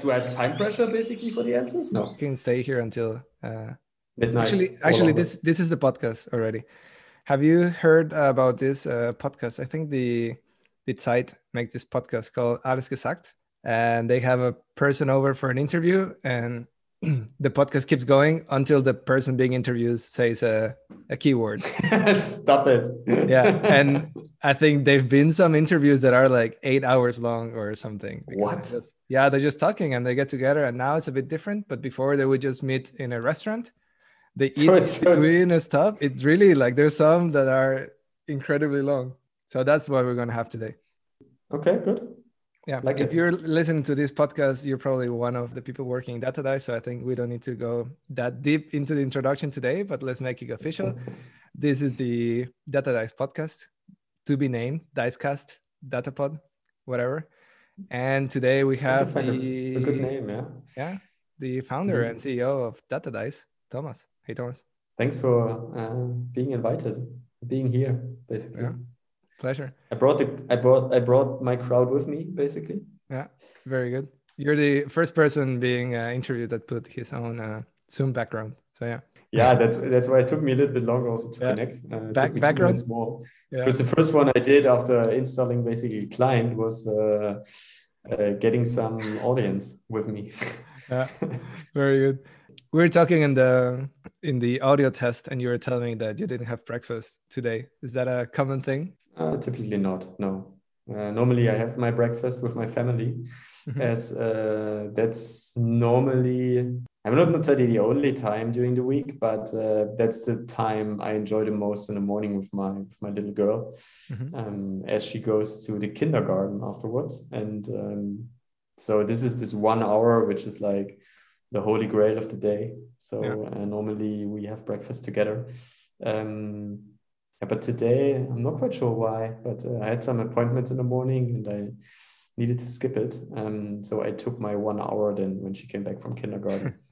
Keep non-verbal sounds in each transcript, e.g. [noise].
Do I have time pressure basically for the answers? No. You can stay here until uh, Midnight. actually actually this this is the podcast already. Have you heard about this uh, podcast? I think the the Zeit make this podcast called Alles gesagt, and they have a person over for an interview, and [clears throat] the podcast keeps going until the person being interviewed says a, a keyword. [laughs] Stop it. [laughs] yeah, and I think they've been some interviews that are like eight hours long or something. What? Yeah, they're just talking and they get together, and now it's a bit different. But before they would just meet in a restaurant. They [laughs] So eat it's- so it's- between and stuff. It's really like there's some that are incredibly long. So that's what we're gonna have today. okay, good. Yeah. Like if it. you're listening to this podcast, you're probably one of the people working in Data Dice. So I think we don't need to go that deep into the introduction today, but let's make it official. This is the Data Dice podcast to be named Dicecast, Datapod, whatever. And today we have the a good name, yeah. yeah, the founder and CEO of Data Dice, Thomas. Hey Thomas. Thanks for uh, being invited, being here, basically. Yeah. Pleasure. I brought the I brought I brought my crowd with me, basically. Yeah, very good. You're the first person being uh, interviewed that put his own uh, Zoom background. So yeah. Yeah, that's that's why it took me a little bit longer also to Yeah. connect. Uh, Back- background? more. Yeah. Because the first one I did after installing basically client was uh, uh, getting some audience with me. Yeah. [laughs] Very good. We were talking in the in the audio test, and you were telling me that you didn't have breakfast today. Is that a common thing? Uh, typically not. No. Uh, normally I have my breakfast with my family, Mhm. as uh, that's normally I'm not not say the only time during the week, but uh, that's the time I enjoy the most in the morning with my with my little girl, Mhm. um, as she goes to the kindergarten afterwards, and um, so this is this one hour which is like the holy grail of the day. So Yeah. uh, normally we have breakfast together. Um, yeah, but today I'm not quite sure why, but uh, I had some appointments in the morning and I needed to skip it. Um, so I took my one hour then when she came back from kindergarten. [laughs]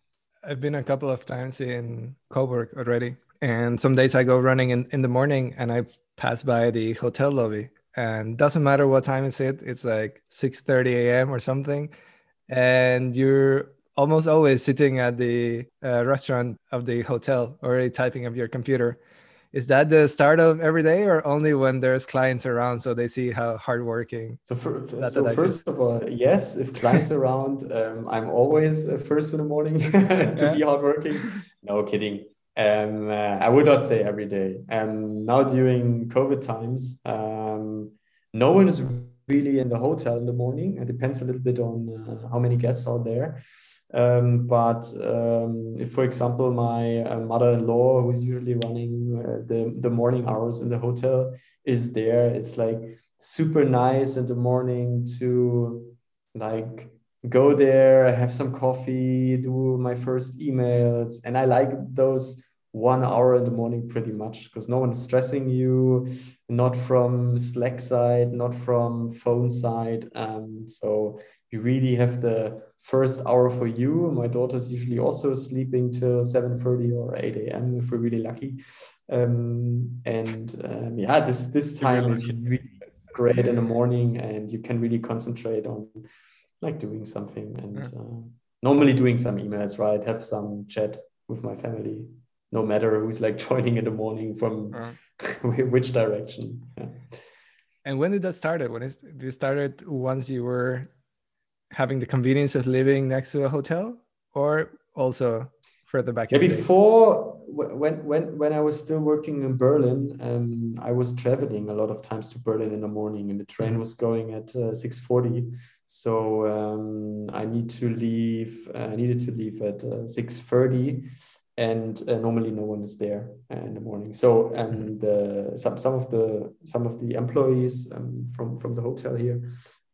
I've been a couple of times in Coburg already, and some days I go running in, in the morning, and I pass by the hotel lobby, and doesn't matter what time is it, it's like 6:30 a.m. or something, and you're almost always sitting at the uh, restaurant of the hotel, already typing up your computer. Is that the start of every day, or only when there's clients around, so they see how hardworking? So, for, so first of all, yes, if clients around, [laughs] um, I'm always uh, first in the morning [laughs] to be hardworking. No kidding. Um, uh, I would not say every day. Um, now during COVID times, um, no one is really in the hotel in the morning. It depends a little bit on uh, how many guests are there. Um, but um, for example, my uh, mother-in-law, who's usually running uh, the the morning hours in the hotel, is there, it's like super nice in the morning to like go there, have some coffee, do my first emails, and I like those one hour in the morning pretty much because no one's stressing you, not from Slack side, not from phone side. Um, so you really have the first hour for you. My daughter's usually also sleeping till 7:30 or 8 a.m. if we're really lucky. Um, and um, yeah, this this time is really great in the morning, and you can really concentrate on like doing something and uh, normally doing some emails, right? Have some chat with my family, no matter who's like [laughs] joining in the morning from [laughs] Uh, which direction. Yeah. And when did that started? When is it started once you were having the convenience of living next to a hotel, or also further back? Yeah, in the days? before when when when I was still working in Berlin, um, I was traveling a lot of times to Berlin in the morning, and the train Mhm. was going at uh, six forty. So um, I need to leave. uh, I needed to leave at uh, six thirty, and uh, normally no one is there uh, in the morning. So and the some some of the some of the employees um, from from the hotel here.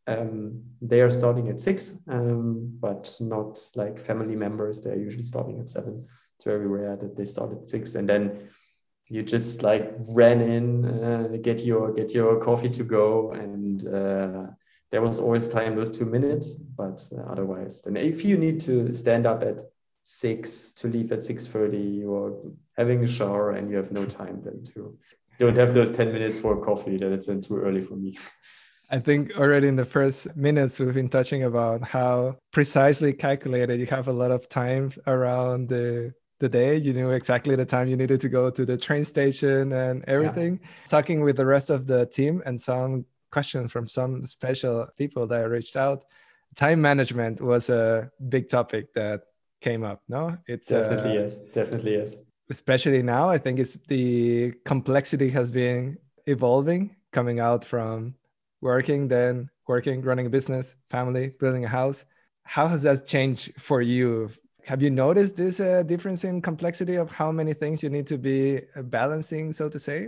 Um, they are starting at six, um, but not like family members. They're usually starting at seven it's very rare that they start at six and then you just like ran in uh, get your get your coffee to go and uh, there was always time those two minutes but uh, otherwise then if you need to stand up at six to leave at 6.30 or having a shower and you have no time then to don't have those 10 minutes for a coffee that it's then too early for me I think already in the first minutes we've been touching about how precisely calculated you have a lot of time around the the day. You knew exactly the time you needed to go to the train station and everything. Yeah. Talking with the rest of the team and some questions from some special people that I reached out. Time management was a big topic that came up. No, it's definitely uh, yes, definitely yes. Especially now, I think it's the complexity has been evolving, coming out from working, then working, running a business, family, building a house. How has that changed for you? Have you noticed this uh, difference in complexity of how many things you need to be uh, balancing, so to say?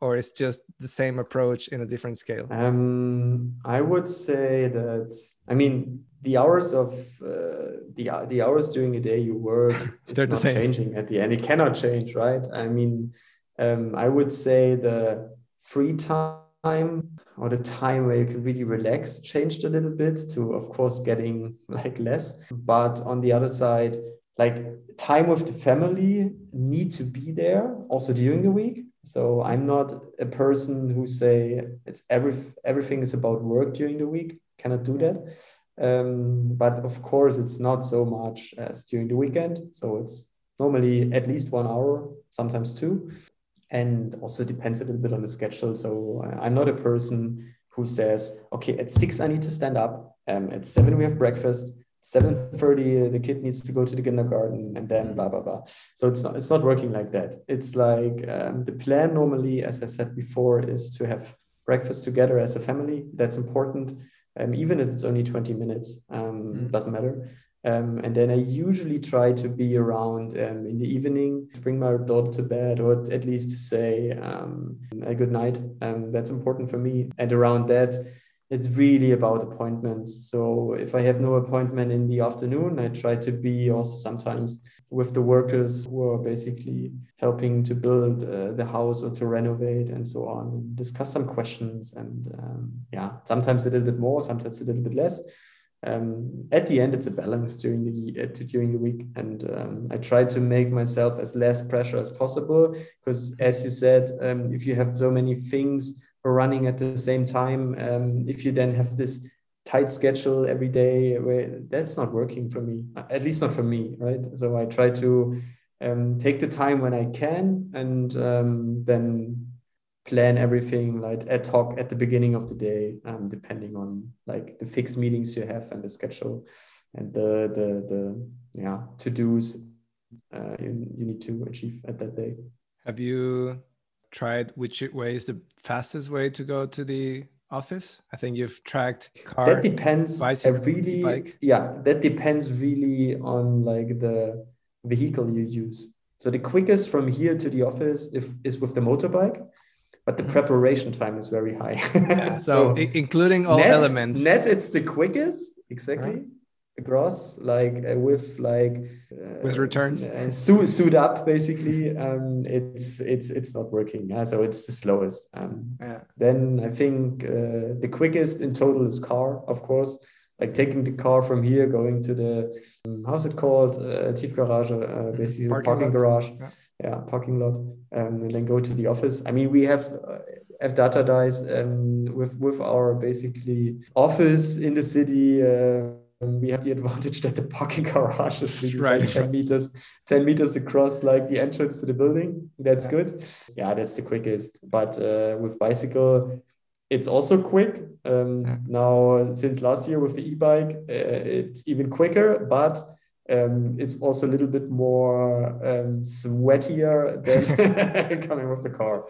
Or it's just the same approach in a different scale? Um, I would say that, I mean, the hours of uh, the the hours during a day you work [laughs] is not the changing at the end. It cannot change, right? I mean, um, I would say the free time or the time where you can really relax changed a little bit to of course getting [laughs] like less but on the other side like time with the family need to be there also during the week so i'm not a person who say it's every everything is about work during the week cannot do that um, but of course it's not so much as during the weekend so it's normally at least one hour sometimes two and also depends a little bit on the schedule. So I'm not a person who says, okay, at six I need to stand up. Um, at seven we have breakfast. 7:30 uh, the kid needs to go to the kindergarten, and then blah blah blah. So it's not it's not working like that. It's like um, the plan normally, as I said before, is to have breakfast together as a family. That's important. Um, even if it's only 20 minutes, um, mm. doesn't matter. Um, and then I usually try to be around um, in the evening to bring my daughter to bed or at least to say um, a good night. Um, that's important for me. And around that, it's really about appointments. So if I have no appointment in the afternoon, I try to be also sometimes with the workers who are basically helping to build uh, the house or to renovate and so on, and discuss some questions. And um, yeah, sometimes a little bit more, sometimes a little bit less um, at the end it's a balance during the uh, during the week and um, i try to make myself as less pressure as possible because as you said um, if you have so many things running at the same time um, if you then have this tight schedule every day where that's not working for me at least not for me right so i try to um, take the time when i can and um, then plan everything like ad hoc at the beginning of the day, um, depending on like the fixed meetings you have and the schedule and the the the yeah to dos uh, you, you need to achieve at that day. Have you tried which way is the fastest way to go to the office? I think you've tracked car. That depends. Bicycle, really, bike. yeah, that depends really on like the vehicle you use. So the quickest from here to the office if, is with the motorbike but the mm-hmm. preparation time is very high. [laughs] yeah, so, so including all net, elements. Net, it's the quickest, exactly. Right. Gross, like uh, with like uh, with returns, [laughs] uh, suit, suit up basically. Um, it's it's it's not working. Yeah? So it's the slowest. Um, yeah. Then I think uh, the quickest in total is car, of course like taking the car from here, going to the um, how's it called, uh, Tiefgarage, uh, mm-hmm. basically parking, parking garage, yeah. yeah. parking lot, um, and then go to the office. I mean, we have uh, have data dice um, with with our basically office in the city. Uh, we have the advantage that the parking [laughs] garage is right. like 10 meters 10 meters across like the entrance to the building that's yeah. good yeah that's the quickest but uh, with bicycle it's also quick. Um, yeah. Now, since last year with the e-bike, uh, it's even quicker, but um, it's also a little bit more um, sweatier than [laughs] coming with the car.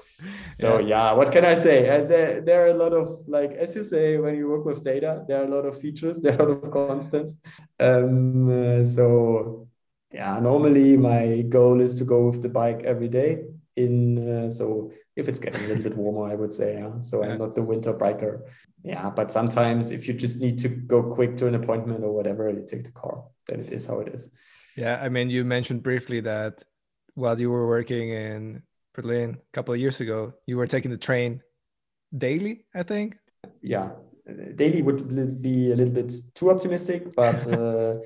So yeah. yeah, what can I say? Uh, there, there are a lot of like as you say when you work with data, there are a lot of features, [laughs] there are a lot of constants. Um, uh, so yeah, normally my goal is to go with the bike every day in uh, so if it's getting a little bit warmer i would say yeah. so yeah. i'm not the winter biker yeah but sometimes if you just need to go quick to an appointment or whatever you take the car then it is how it is yeah i mean you mentioned briefly that while you were working in berlin a couple of years ago you were taking the train daily i think yeah daily would be a little bit too optimistic but [laughs] uh,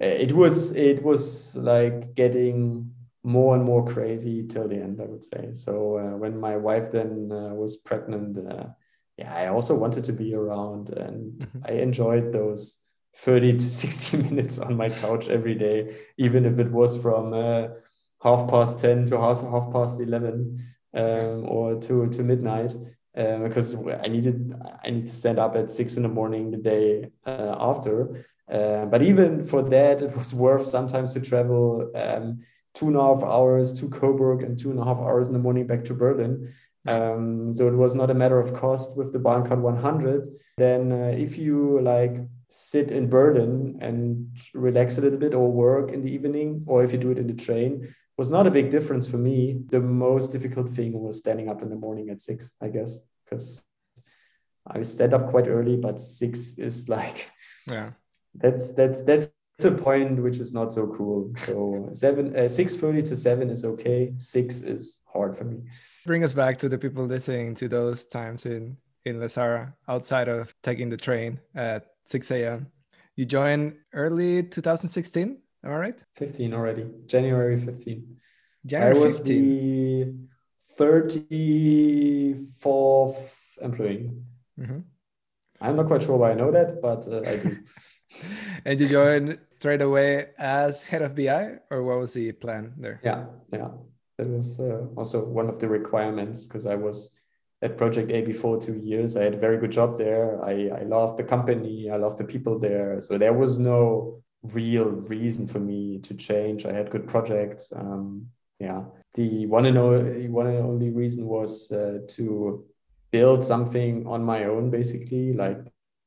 it was it was like getting more and more crazy till the end, I would say. So uh, when my wife then uh, was pregnant, uh, yeah, I also wanted to be around and Mhm. I enjoyed those 30 to 60 [laughs] minutes on my couch every day, even if it was from uh, half past 10 to half, half past 11 um, or to, to midnight. Um, because I needed I need to stand up at six in the morning the day uh, after. Uh, but even for that, it was worth sometimes to travel um, two and a half hours to Coburg and two and a half hours in the morning back to Berlin. Um, so it was not a matter of cost with the Bahncard 100. Then uh, if you like sit in Berlin and relax a little bit or work in the evening, or if you do it in the train, was not a big difference for me. The most difficult thing was standing up in the morning at six, I guess, because I stand up quite early, but six is like Yeah. that's that's that's a point which is not so cool. So seven uh, six thirty to seven is okay. Six is hard for me. Bring us back to the people listening to those times in in Lesara outside of taking the train at 6 a.m. You joined early 2016. Am I right? 15 already. January 15. January I was 15. the 34th employee. Mhm. I'm not quite sure why I know that, but uh, I do. [laughs] and you joined straight away as head of BI, or what was the plan there? yeah, yeah. That was uh, also one of the requirements because I was at Project A before two years. I had a very good job there. I, I loved the company. I loved the people there. So there was no real reason for me to change. I had good projects. Um, yeah, the one and only one and only reason was uh, to build something on my own, basically, like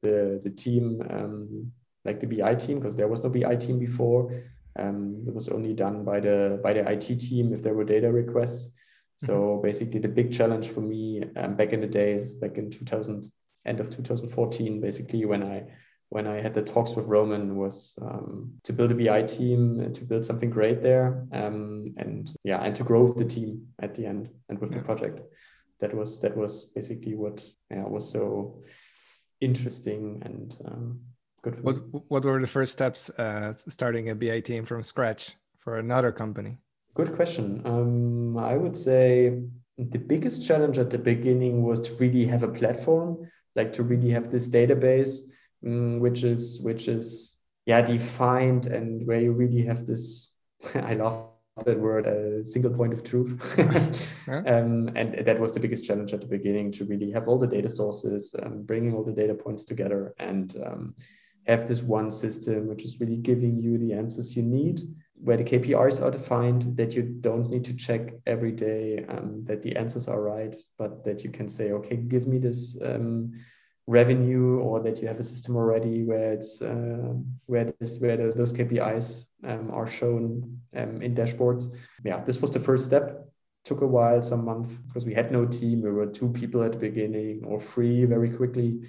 the the team, um, like the BI team, because there was no BI team before. Um, it was only done by the by the IT team if there were data requests. So basically, the big challenge for me um, back in the days, back in 2000, end of 2014, basically when I when I had the talks with Roman was um, to build a BI team, to build something great there, um, and yeah, and to grow the team at the end and with Yeah. the project. That was that was basically what yeah, was so interesting and um, good for What. What were the first steps uh, starting a BI team from scratch for another company? Good question. Um, I would say the biggest challenge at the beginning was to really have a platform, like to really have this database, um, which is which is yeah defined and where you really have this. [laughs] I love that word, a single point of truth. [laughs] Yeah. [laughs] um, and that was the biggest challenge at the beginning to really have all the data sources, um, bringing all the data points together, and um, have this one system which is really giving you the answers you need where the KPIs are defined, that you don't need to check every day um, that the answers are right, but that you can say, okay, give me this um, revenue, or that you have a system already where it's uh, where this where the, those KPIs um, are shown um, in dashboards. Yeah, this was the first step. Took a while, some month, because we had no team. We were two people at the beginning, or three very quickly,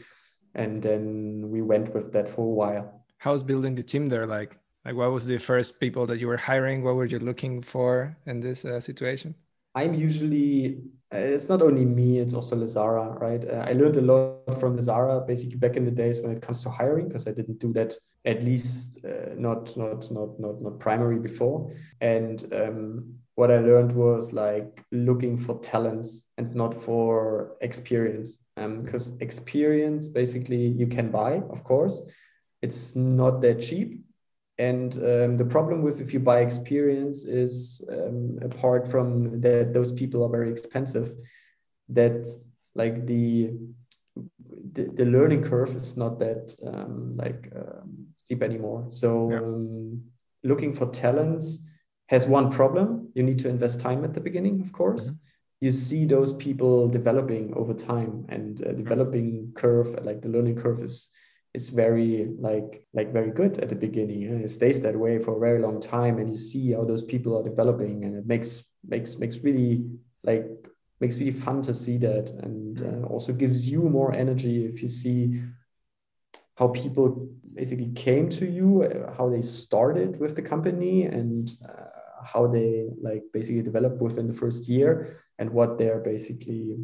and then we went with that for a while. How's building the team there like? Like, what was the first people that you were hiring? What were you looking for in this uh, situation? I'm usually uh, it's not only me, it's also Lesara, right? Uh, I learned a lot from Lesara basically back in the days when it comes to hiring because I didn't do that at least uh, not not not not not primary before. And um, what I learned was like looking for talents and not for experience. Because experience basically you can buy, of course. It's not that cheap, and um, the problem with if you buy experience is um, apart from that those people are very expensive that like the the, the learning curve is not that um, like um, steep anymore. So Yeah. um, looking for talents has one problem. You need to invest time at the beginning of course you see those people developing over time and uh, developing curve like the learning curve is is very like like very good at the beginning and it stays that way for a very long time and you see how those people are developing and it makes makes makes really like makes really fun to see that and uh, also gives you more energy if you see how people basically came to you uh, how they started with the company and uh, how they like basically develop within the first year and what their basically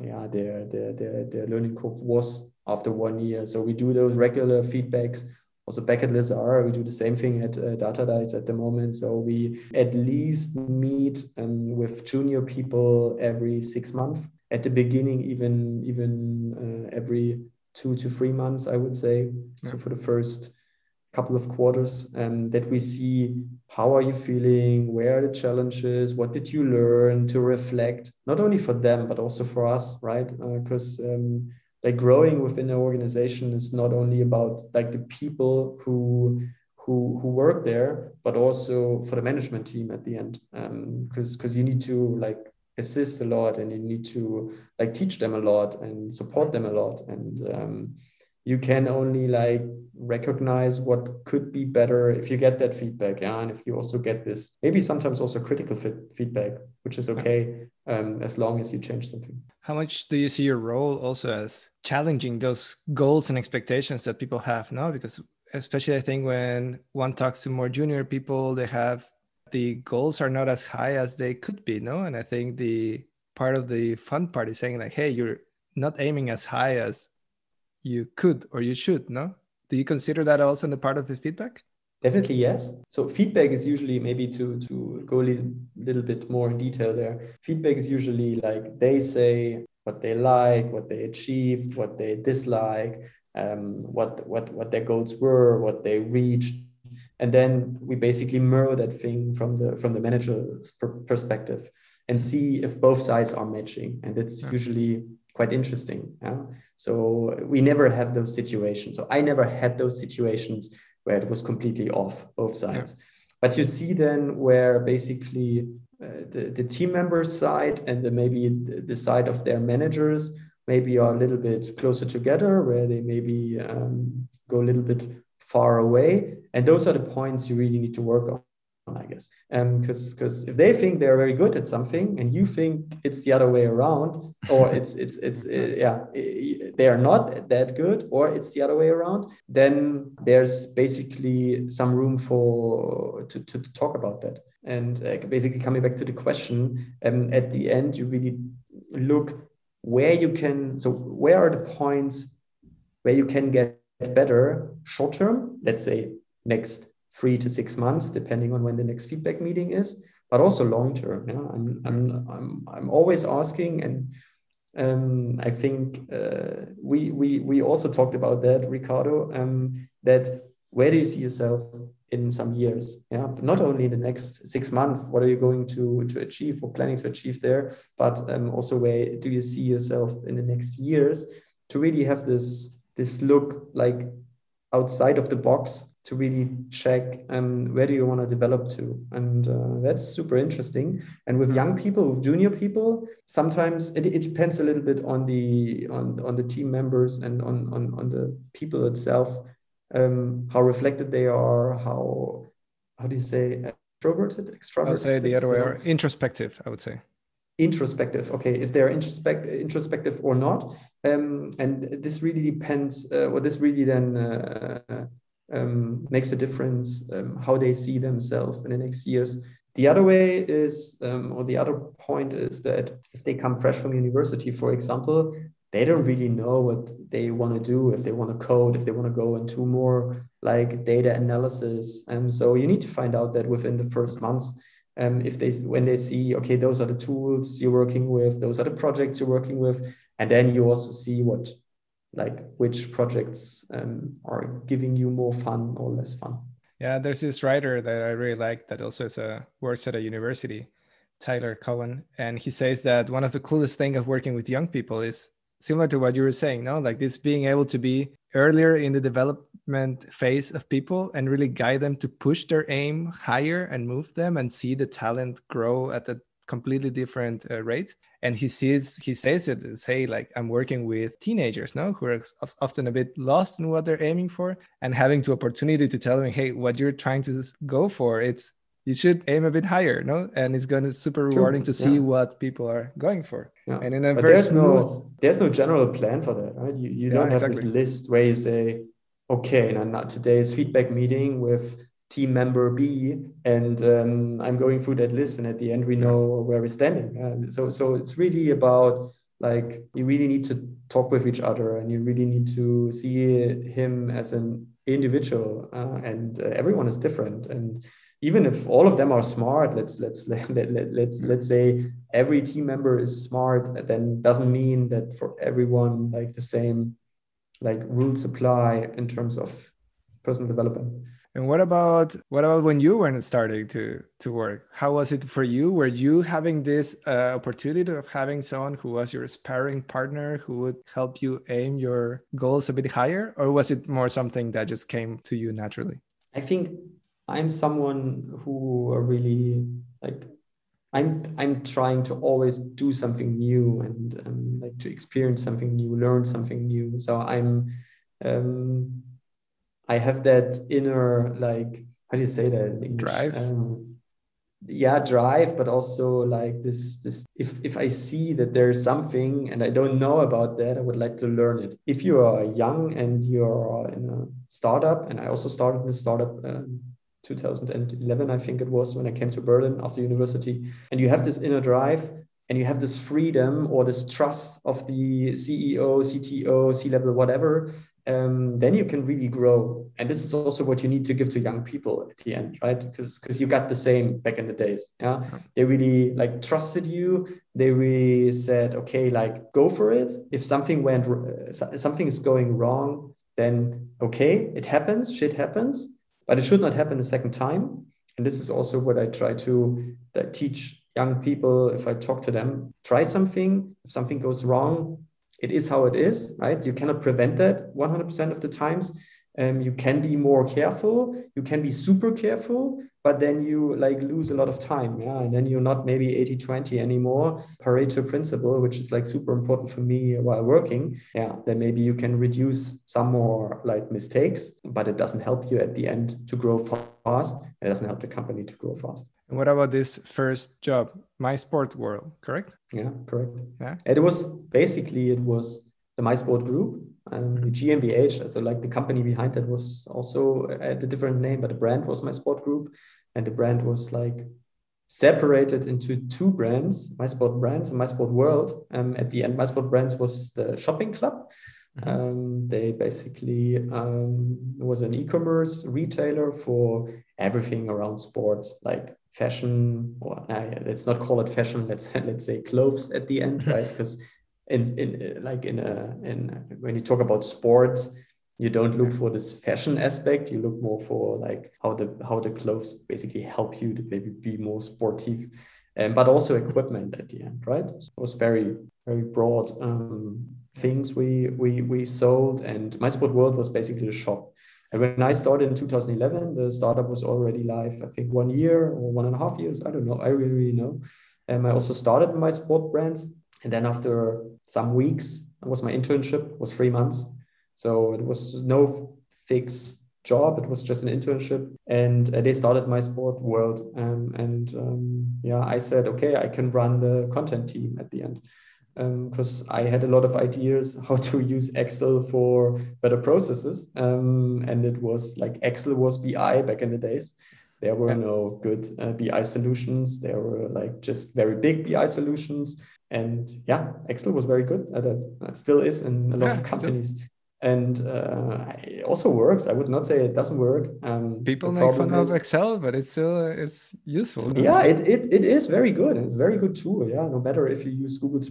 yeah their their their, their learning curve was after one year so we do those regular feedbacks also back at Lesara, we do the same thing at uh, Data Dice at the moment. So we at least meet um, with junior people every six months. At the beginning, even even uh, every two to three months, I would say. Yeah. So for the first couple of quarters, um, that we see how are you feeling, where are the challenges, what did you learn to reflect, not only for them but also for us, right? Because uh, um, like growing within an organization is not only about like the people who who who work there but also for the management team at the end because um, because you need to like assist a lot and you need to like teach them a lot and support them a lot and um, you can only like recognize what could be better if you get that feedback yeah and if you also get this maybe sometimes also critical feedback which is okay um, as long as you change something. How much do you see your role also as challenging those goals and expectations that people have now because especially i think when one talks to more junior people they have the goals are not as high as they could be no? And i think the part of the fun part is saying like hey you're not aiming as high as you could or you should no? Do you consider that also in the part of the feedback? Definitely yes. So feedback is usually maybe to to go a little, little bit more in detail there. Feedback is usually like they say what they like what they achieved what they dislike um, what what what their goals were what they reached. And then we basically mirror that thing from the from the manager's perspective and see if both sides are matching. And it's yeah. usually quite interesting yeah? so we never have those situations so i never had those situations where it was completely off both sides yeah. but you see then where basically uh, the, the team members side and the, maybe the, the, side of their managers maybe are a little bit closer together where they maybe um, go a little bit far away and those are the points you really need to work on I guess. Because um, because if they think they're very good at something and you think it's the other way around, or it's it's it's [laughs] uh, yeah they are not that good, or it's the other way around, then there's basically some room for to to, to talk about that. And uh, basically coming back to the question, um, at the end you really look where you can. So where are the points where you can get better short term? Let's say next three to six months, depending on when the next feedback meeting is, but also long term. Yeah? I'm, I'm, I'm, I'm always asking, and um, I think uh, we, we, we also talked about that, Ricardo, um, that where do you see yourself in some years? Yeah, but not only in the next six months, what are you going to, to achieve or planning to achieve there, but um, also where do you see yourself in the next years to really have this, this look like outside of the box to really check um, where do you want to develop to? And uh, that's super interesting. And with young people with junior people sometimes it, it depends a little bit on the on, on the team members and on, on, on the people itself um, how reflected they are how how do you say extroverted extroverted i would say the other way around introspective i would say. Introspective okay if they're introspect introspective or not um, and this really depends uh, or this really then uh, um, makes a difference um, how they see themselves in the next years. The other way is, um, or the other point is that if they come fresh from university, for example, they don't really know what they want to do, if they want to code, if they want to go into more like data analysis. And so you need to find out that within the first months. Um, if they when they see okay those are the tools you're working with those are the projects you're working with and then you also see what like which projects um, are giving you more fun or less fun. Yeah, there's this writer that I really like that also is a works at a university, Tyler Cowen, and he says that one of the coolest things of working with young people is similar to what you were saying, no, like this being able to be earlier in the development phase of people and really guide them to push their aim higher and move them and see the talent grow at a completely different uh, rate and he sees he says it say like i'm working with teenagers no who are often a bit lost in what they're aiming for and having the opportunity to tell them hey what you're trying to go for it's you should aim a bit higher no and it's going to super rewarding to see yeah. what people are going for yeah. and in a but there's smooth... no there's no general plan for that right you, you don't have exactly. this list where you say okay now today's feedback meeting with team member B, and um, I'm going through that list, and at the end we know where we're standing. Uh, so so it's really about like you really need to talk with each other, and you really need to see him as an individual uh, and uh, everyone is different. And even if all of them are smart let's let's [laughs] let, let, let, let's let's say every team member is smart then doesn't mean that for everyone like the same like rules apply in terms of personal development and what about what about when you were starting to to work? How was it for you? Were you having this uh, opportunity of having someone who was your sparring partner who would help you aim your goals a bit higher, or was it more something that just came to you naturally? I think I'm someone who really like I'm I'm trying to always do something new and um, like to experience something new, learn something new. So I'm um, I have that inner like how do you say that in English? drive. Um, yeah, drive, but also like this this if if I see that there's something and I don't know about that, I would like to learn it. If you are young and you're in a startup, and I also started in a startup. Um, 2011, I think it was when I came to Berlin after university, and you have this inner drive and you have this freedom or this trust of the CEO, CTO, C level, whatever, um, then you can really grow. And this is also what you need to give to young people at the end, right? Because because you got the same back in the days. Yeah, they really like trusted you. They really said, okay, like go for it. If something went, uh, something is going wrong, then okay, it happens. Shit happens, but it should not happen a second time. And this is also what I try to teach young people if I talk to them. Try something. If something goes wrong, it is how it is, right? You cannot prevent that 100% of the times. Um, you can be more careful. You can be super careful, but then you like lose a lot of time. Yeah. And then you're not maybe 80 20 anymore. Pareto principle, which is like super important for me while working. Yeah. Then maybe you can reduce some more like mistakes, but it doesn't help you at the end to grow fast. It doesn't help the company to grow fast. And what about this first job, My Sport World, correct? Yeah, correct. Yeah. it was basically it was the My Sport group and the GmbH. So like the company behind that was also at a different name, but the brand was My Sport Group, and the brand was like separated into two brands, My Sport Brands and My Sport World. Um, at the end, My Sport Brands was the shopping club. Mm-hmm. Um, they basically um, was an e-commerce retailer for everything around sports, like fashion, or uh, let's not call it fashion. Let's [laughs] let's say clothes at the end, right? [laughs] Because in, in like in a in when you talk about sports, you don't look for this fashion aspect. You look more for like how the how the clothes basically help you to maybe be more sportive. Um, but also equipment at the end, right? So it was very, very broad um, things we we we sold, and my sport world was basically a shop. And when I started in 2011, the startup was already live. I think one year or one and a half years. I don't know. I really, really know. And I also started my sport brands, and then after some weeks, it was my internship. was three months, so it was no fixed job. It was just an internship, and uh, they started my sport world. Um, and um, yeah, I said, okay, I can run the content team at the end because um, I had a lot of ideas [laughs] how to use Excel for better processes. Um, and it was like Excel was BI back in the days. There were yeah. no good uh, BI solutions. There were like just very big BI solutions. And yeah, Excel was very good. Uh, that still is in a lot yeah, of companies and uh, it also works. I would not say it doesn't work. Um, People make fun is, of Excel, but it's still it's useful. Yeah, it, it, it is very good. It's a very good tool. Yeah, no matter if you use Google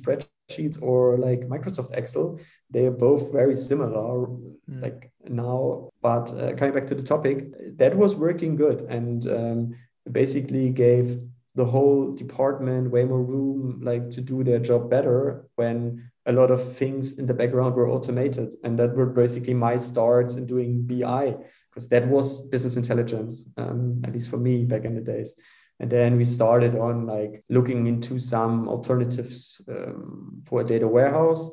Spreadsheets or like Microsoft Excel, they are both very similar. Mm. Like now, but uh, coming back to the topic, that was working good and um, basically gave the whole department way more room like to do their job better when a lot of things in the background were automated and that were basically my starts in doing bi because that was business intelligence um, at least for me back in the days and then we started on like looking into some alternatives um, for a data warehouse.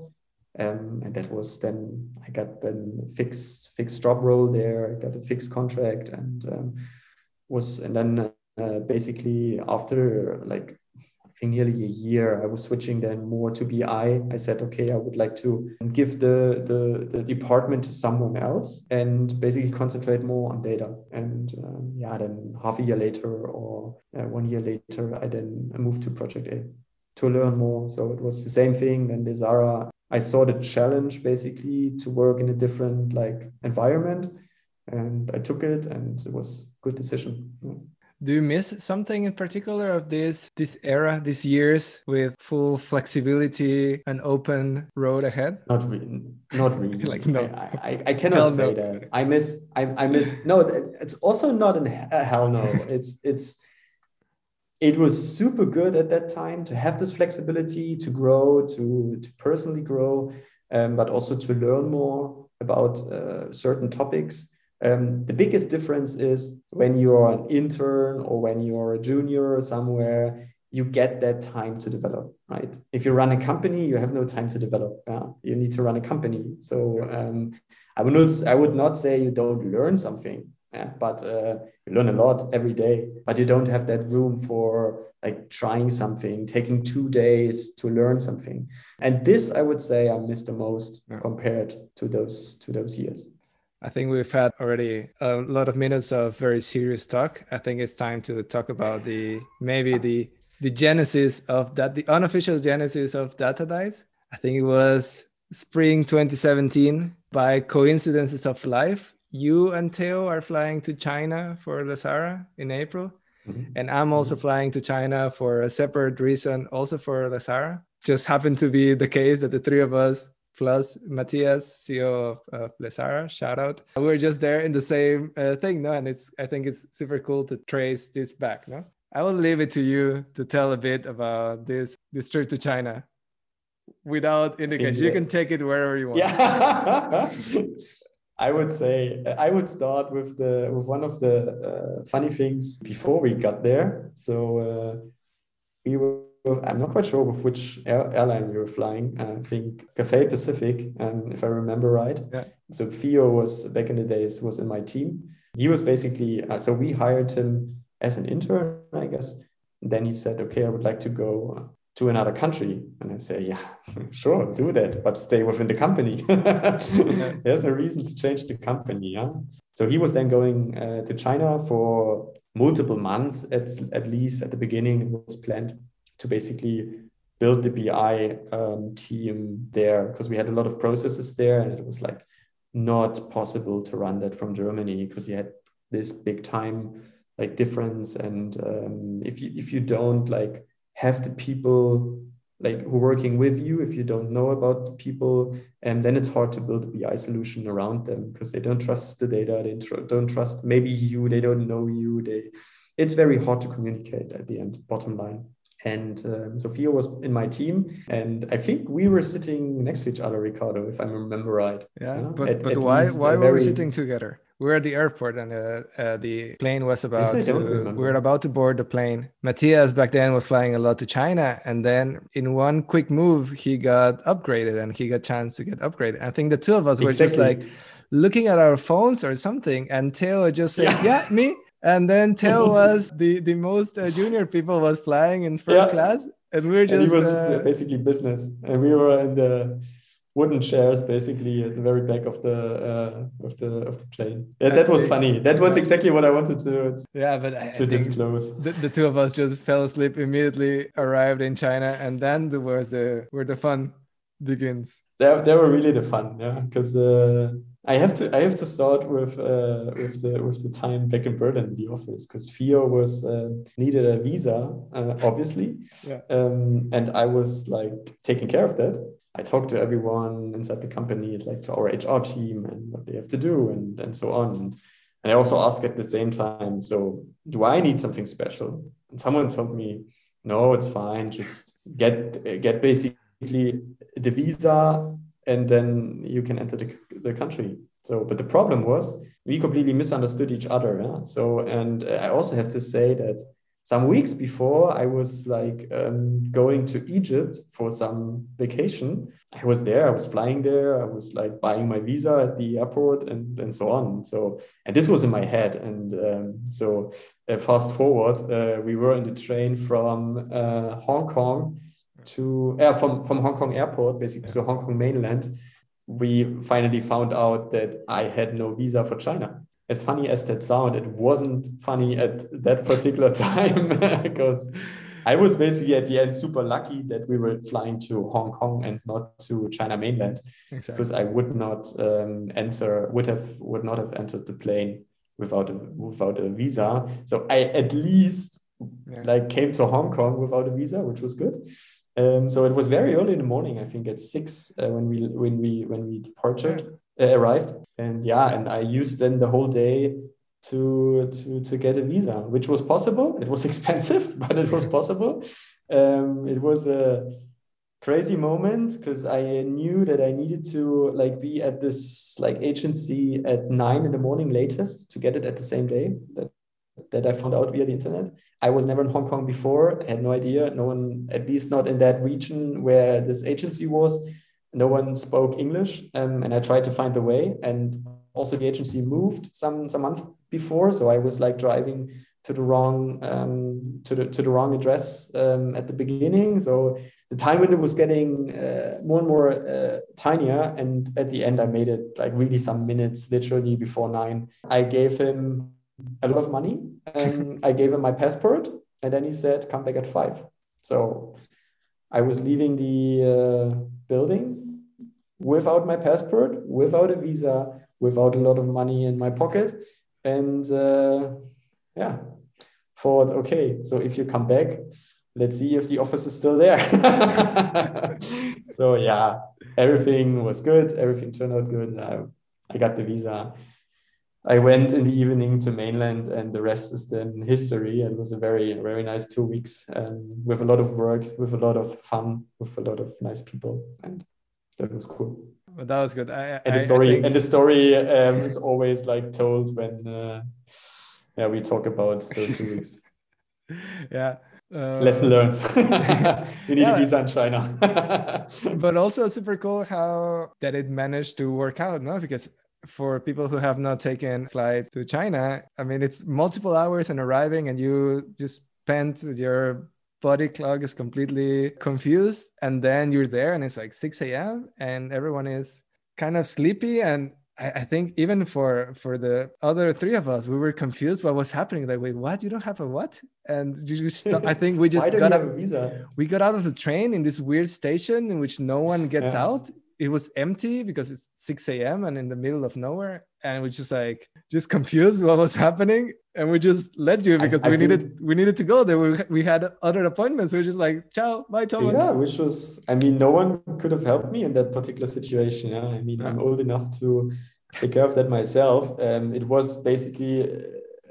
Um, and that was then i got then fixed fixed job role there. I got a fixed contract and um, was and then uh, basically after like think nearly a year, I was switching then more to BI. I said, okay, I would like to give the, the, the department to someone else and basically concentrate more on data. And um, yeah, then half a year later or uh, one year later, I then moved to Project A to learn more. So it was the same thing. Then Lesara, I saw the challenge basically to work in a different like environment and I took it, and it was good decision. Do you miss something in particular of this this era, these years with full flexibility and open road ahead? Not really. Not really. [laughs] like no, I, I, I cannot hell say no. that. I miss. I, I miss. No, it's also not in a hell no. [laughs] It's it's. It was super good at that time to have this flexibility to grow, to to personally grow, um, but also to learn more about uh, certain topics. Um, the biggest difference is when you're an intern or when you're a junior somewhere, you get that time to develop, right? If you run a company, you have no time to develop. Yeah? You need to run a company. So um, I would not, I would not say you don't learn something, yeah? but uh, you learn a lot every day. But you don't have that room for like trying something, taking two days to learn something. And this, I would say, I miss the most yeah. compared to those to those years. I think we've had already a lot of minutes of very serious talk. I think it's time to talk about the maybe the the genesis of that, the unofficial genesis of Data Dice. I think it was spring 2017. By coincidences of life, you and Theo are flying to China for Lesara in April. Mm-hmm. And I'm also mm-hmm. flying to China for a separate reason, also for Lesara. Just happened to be the case that the three of us plus Matthias, CEO of, of Lesara. Shout out. We're just there in the same uh, thing, no? And it's I think it's super cool to trace this back, no? I will leave it to you to tell a bit about this this trip to China without indication. You can take it wherever you want. Yeah. [laughs] I would say I would start with the with one of the uh, funny things before we got there. So uh, we were I'm not quite sure with which air, airline you were flying. Uh, I think Cathay Pacific, um, if I remember right. Yeah. So Theo was back in the days was in my team. He was basically uh, so we hired him as an intern, I guess. And then he said, "Okay, I would like to go to another country," and I say, "Yeah, [laughs] sure, do that, but stay within the company. [laughs] There's no reason to change the company." Yeah. So he was then going uh, to China for multiple months at at least at the beginning. It was planned to basically build the BI um, team there because we had a lot of processes there and it was like not possible to run that from Germany because you had this big time like difference and um, if you if you don't like have the people like who are working with you if you don't know about the people and then it's hard to build a bi solution around them because they don't trust the data they don't trust maybe you they don't know you they it's very hard to communicate at the end bottom line and um, So Theo was in my team, and I think we were sitting next to each other, Ricardo, if I remember right. Yeah, you know? but, at, but at why why were very... we sitting together? We were at the airport, and uh, uh, the plane was about to. We were about to board the plane. Matthias back then was flying a lot to China, and then in one quick move, he got upgraded, and he got chance to get upgraded. I think the two of us were exactly. just like looking at our phones or something, and Theo just said, "Yeah, yeah me." [laughs] and then [laughs] Theo was the the most uh, junior people was flying in first yeah. class, and we were just. And he was uh, basically business, and we were in the wooden chairs, basically at the very back of the uh, of the of the plane. Yeah, that was funny. That was exactly what I wanted to. to yeah, but I, to I disclose. The, the, two of us just fell asleep immediately. Arrived in China, and then there was the where the fun begins. They, they were really the fun, yeah, because. Uh, I have to I have to start with uh, with the with the time back in Berlin in the office because Theo was uh, needed a visa uh, obviously, yeah. um, and I was like taking care of that. I talked to everyone inside the company, like to our HR team and what they have to do and and so on. And, and I also asked at the same time, so do I need something special? And someone told me, no, it's fine. Just get get basically the visa and then you can enter the, the country. So, but the problem was we completely misunderstood each other. Yeah? So, and I also have to say that some weeks before I was like um, going to Egypt for some vacation. I was there, I was flying there, I was like buying my visa at the airport and, and so on. So, and this was in my head. And um, so, uh, fast forward, uh, we were in the train from uh, Hong Kong to uh, from from Hong Kong airport, basically yeah. to Hong Kong mainland, we finally found out that I had no visa for China. As funny as that sound, it wasn't funny at that particular [laughs] time [laughs] because I was basically at the end super lucky that we were flying to Hong Kong and not to China mainland Exactly. because I would not um, enter would have would not have entered the plane without a without a visa. So I at least Yeah. like came to Hong Kong without a visa, which was good. Um, so it was very early in the morning. I think at six uh, when we when we when we departed uh, arrived, and yeah, and I used then the whole day to to to get a visa, which was possible. It was [laughs] expensive, but it was possible. Um, it was a crazy moment because I knew that I needed to like be at this like agency at nine in the morning latest to get it at the same day. That that I found out via the internet. I was never in Hong Kong before. I had no idea. No one, at least not in that region where this agency was. No one spoke English, um, and I tried to find the way. And also, the agency moved some some month before, so I was like driving to the wrong um, to the to the wrong address um, at the beginning. So the time window was getting uh, more and more uh, tinier, and at the end, I made it like really some minutes, literally before nine. I gave him a lot of money. Um, [laughs] I gave him my passport, and then he said, "Come back at five. So I was leaving the uh, building without my passport, without a visa, without a lot of money in my pocket, and uh, yeah, thought, okay, so if you come back, let's see if the office is still there. [laughs] so yeah, everything was good. Everything turned out good. I, I got the visa. I went in the evening to mainland, and the rest is then history. It was a very, very nice two weeks um, with a lot of work, with a lot of fun, with a lot of nice people, and that was cool. But that was good. I, And the I- I story, think- and the story um, is always like told when, uh, yeah, we talk about those two weeks. [laughs] yeah. Uh, Lesson learned. [laughs] you need yeah. a visa in China. but also super cool how that it managed to work out no because for people who have not taken flight to china i mean it's multiple hours and arriving and you just spent your body clock is completely confused and then you're there and it's like 6 a.m and everyone is kind of sleepy and I, I think even for for the other three of us we were confused what was happening like wait what you don't have a what and you just i think we [laughs] just got you up have a visa? we got out of the train in this weird station in which no one gets Yeah. out. It was empty because it's 6 a.m. and in the middle of nowhere. And we just like just confused what was happening. And we just let you because I we think- needed we needed to go there. We, we had other appointments. We were just like, ciao, bye, Thomas. Yeah, which was, I mean, no one could have helped me in that particular situation. Yeah, I mean, I'm old enough to take care of that myself. Um, it was basically uh,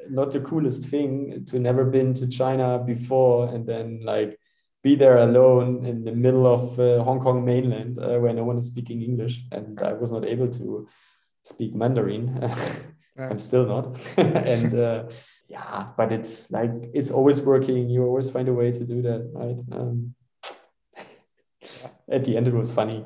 not the coolest thing to never been to China before and then like be there alone in the middle of uh, Hong Kong mainland uh, where no one is speaking English and I was not able to speak Mandarin. [laughs] I'm still not. [laughs] and uh, yeah, but it's like it's always working. You always find a way to do that, right? Um, at the end, it was funny.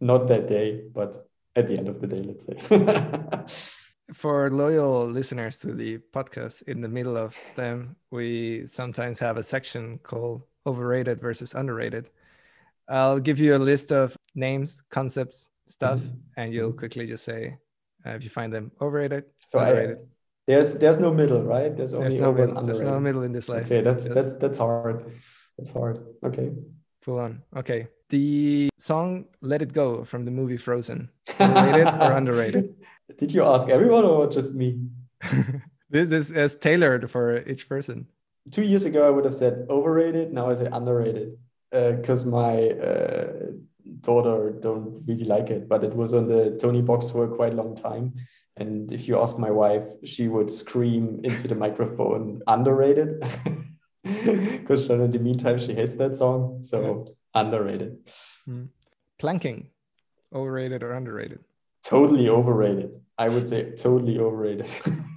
Not that day, but at the end of the day, let's say. [laughs] For loyal listeners to the podcast, in the middle of them, we sometimes have a section called overrated versus underrated. I'll give you a list of names, concepts, stuff, Mhm. and you'll quickly just say uh, if you find them overrated, so I, underrated. there's there's no middle, right? There's only There's no over and middle. There's no middle in this life. Okay, that's Yes. that's that's hard. That's hard. Okay. Full on. Okay. The song "Let It Go" from the movie Frozen. [laughs] Overrated or underrated? Did you ask everyone or just me? [laughs] this is as tailored for each person. Two years ago, I would have said overrated. Now I say underrated because my uh, daughter don't really like it. But it was on the Toniebox for quite a quite long time. And if you ask my wife, she would scream into the microphone, underrated. [laughs] Because in the meantime, she hates that song. So underrated. Planking, overrated or underrated? Totally overrated. I would say totally overrated. [laughs]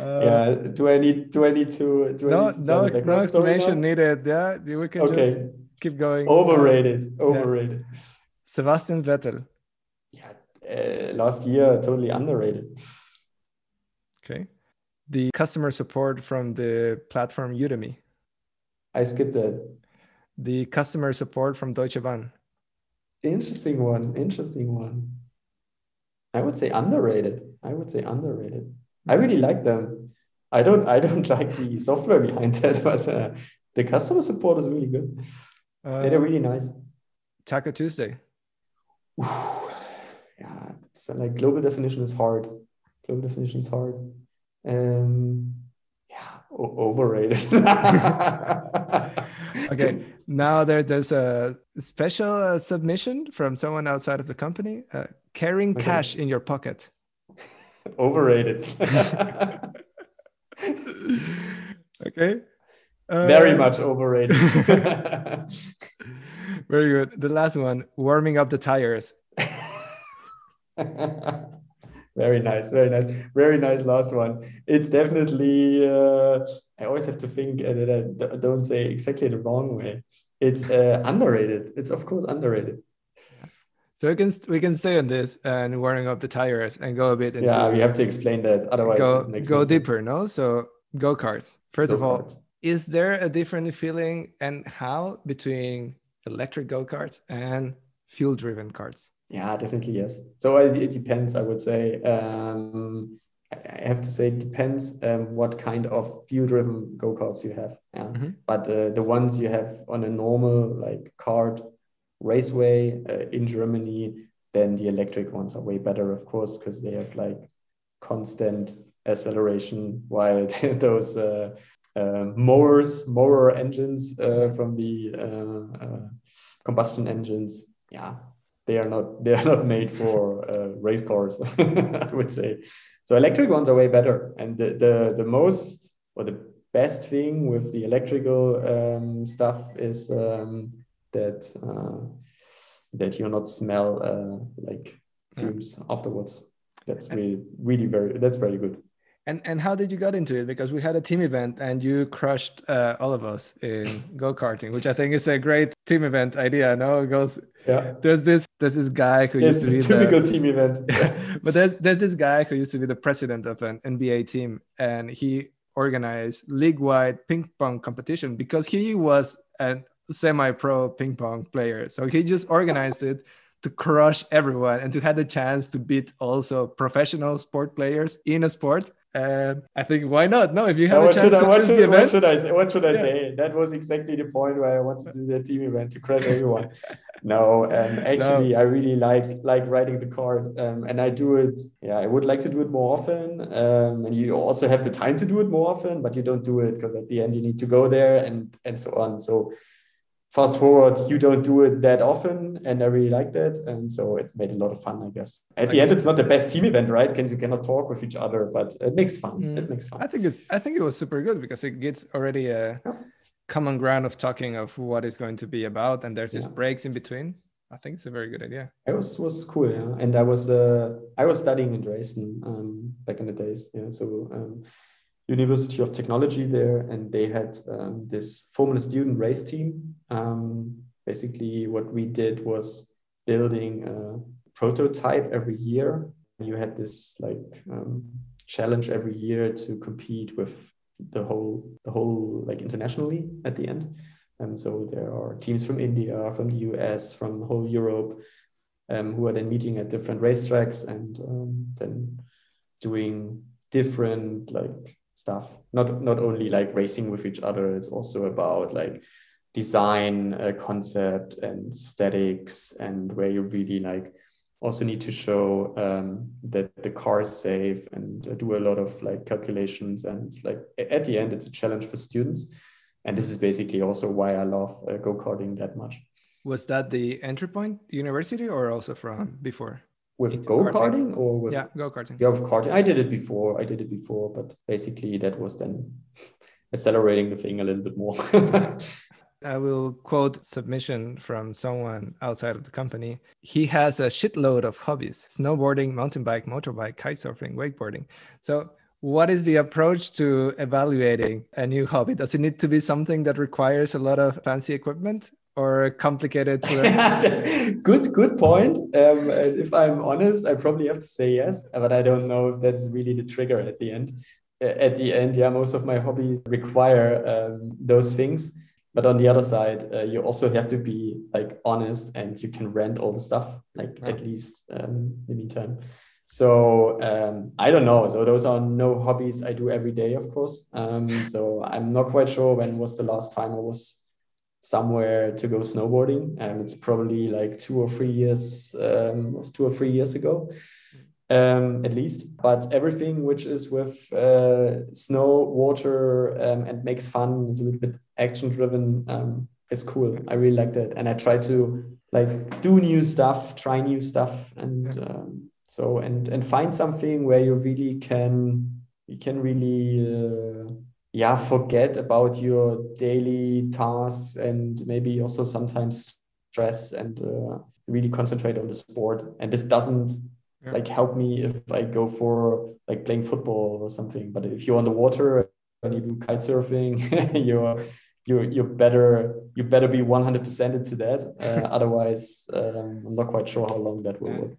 Uh, yeah. Do I need do I need to do No, need to no, no explanation needed. Yeah, we can Okay. just keep going. Overrated. Overrated. Sebastian Vettel. Yeah. Uh, last year, totally underrated. Okay. The customer support from the platform Udemy. I skipped that. The customer support from Deutsche Bahn. Interesting one. Interesting one. I would say underrated. I would say underrated. I really like them. I don't. I don't [laughs] like the software behind that, [laughs] but uh, the customer support is really good. Uh, They're really nice. Taco Tuesday. yeah, it's like global definition is hard. Global definition is hard. Um, yeah, overrated. [laughs] okay, now there, there's a special uh, submission from someone outside of the company. Uh, carrying okay. cash in your pocket. Overrated. [laughs] okay. Uh, Very much overrated. [laughs] Very good. The last one, warming up the tires. [laughs] very nice, very nice, very nice last one. It's definitely. Uh, I always have to think uh, that I don't say exactly the wrong way. It's uh, underrated. It's of course underrated. So we can we can stay on this and warming up the tires and go a bit into. Yeah, we have to explain that. Otherwise, go go deeper. No, so go karts. First go of all, is there a different feeling and how between electric go karts and fuel driven karts? Yeah, definitely yes. So it depends. I would say. Um, I have to say it depends um, what kind of fuel driven go karts you have. Yeah, mm-hmm. but uh, the ones you have on a normal like kart raceway uh, in Germany, then the electric ones are way better, of course, because they have like constant acceleration, [laughs] while [laughs] those uh, uh, mowers, mower engines uh, from the uh, uh, combustion engines, yeah, they are not [laughs] they are not made for race cars, I would say. So electric ones are way better, and the the, the most or the best thing with the electrical um, stuff is um, that uh, that you not smell uh, like fumes yeah. afterwards. That's really really very that's very good. And and how did you get into it? Because we had a team event and you crushed uh, all of us in [laughs] go karting, which I think is a great team event idea. No, it goes. Yeah. There's this there's this guy who used to be typical the, team event. [laughs] but there's there's this guy who used to be the president of an NBA team, and he organized league-wide ping pong competition because he was an semi-pro ping pong player. So he just organized it to crush everyone and to have the chance to beat also professional sport players in a sport. And I think why not? No, if you have a chance I, to should, the event. What should I say? What should I yeah. say? That was exactly the point where I wanted to do the team event to crush everyone. [laughs] no, um, actually, no. I really like like riding the kart, um, and I do it. Yeah, I would like to do it more often. Um, and you also have the time to do it more often, but you don't do it because at the end you need to go there and and so on. So fast forward, you don't do it that often, and I really like that, and so it made a lot of fun, I guess. At the end, it's not the best team event, right? Because you cannot talk with each other, but it makes fun. Mm. It makes fun. I think it's. I think it was super good because it gets already a yeah. common ground of talking of what is going to be about, and there's yeah. just breaks in between. I think it's a very good idea. It was was cool, yeah. And I was uh, I was studying in Dresden um, back in the days, yeah. So um, University of Technology there, and they had um, this Formula Student race team. Um, basically, what we did was building a prototype every year. You had this like um, challenge every year to compete with the whole the whole like internationally at the end. And so there are teams from India, from the US, from whole Europe, um, who are then meeting at different racetracks and um, then doing different like stuff. Not not only like racing with each other it's also about like design uh, concept and statics and where you really like also need to show um, that the car is safe and do a lot of like calculations and it's like at the end it's a challenge for students. And this is basically also why i love uh, go-karting that much. Was that the entry point university or also from before with go karting or with yeah go karting yeah with karting i did it before i did it before but basically that was then accelerating the thing a little bit more [laughs] I will quote submission from someone outside of the company. He has a shitload of hobbies snowboarding, mountain bike, motorbike, kitesurfing, wakeboarding. So, what is the approach to evaluating a new hobby? Does it need to be something that requires a lot of fancy equipment? Or complicated [laughs] good good point. Um, if i'm honest i probably have to say yes but i don't know if that's really the trigger at the end. At the end yeah most of my hobbies require um, those things. But on the other side uh, you also have to be like honest and you can rent all the stuff like at least um, in the meantime. So um, I don't know. So those are no hobbies I do every day, of course. Um, so I'm not quite sure when was the last time I was somewhere to go snowboarding. And it's probably like two or three years, um, two or three years ago, um, at least. But everything which is with uh, snow, water, um, and makes fun, is a little bit action driven, um, is cool. I really like that, and I try to like do new stuff, try new stuff, and um, so and and find something where you really can you can really. Uh, yeah forget about your daily tasks and maybe also sometimes stress and uh, really concentrate on the sport and this doesn't yeah. like help me if i go for like playing football or something but if you're on the water and you do kite surfing [laughs] you're you you better you better be 100% into that uh, [laughs] otherwise um, i'm not quite sure how long that will yeah. work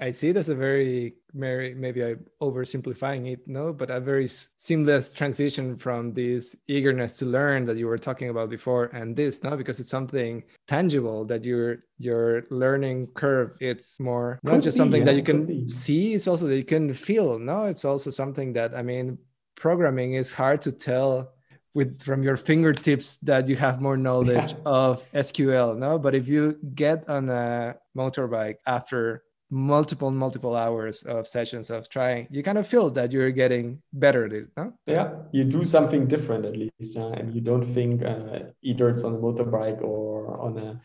I see it as a very, very maybe I oversimplifying it, no, but a very seamless transition from this eagerness to learn that you were talking about before, and this, no, because it's something tangible that your your learning curve. It's more could not just be, something yeah, that you can see; it's also that you can feel. No, it's also something that I mean, programming is hard to tell with from your fingertips that you have more knowledge yeah. of SQL, no? But if you get on a motorbike after multiple multiple hours of sessions of trying you kind of feel that you're getting better at it yeah you do something different at least yeah? and you don't think uh, either it's on a motorbike or on a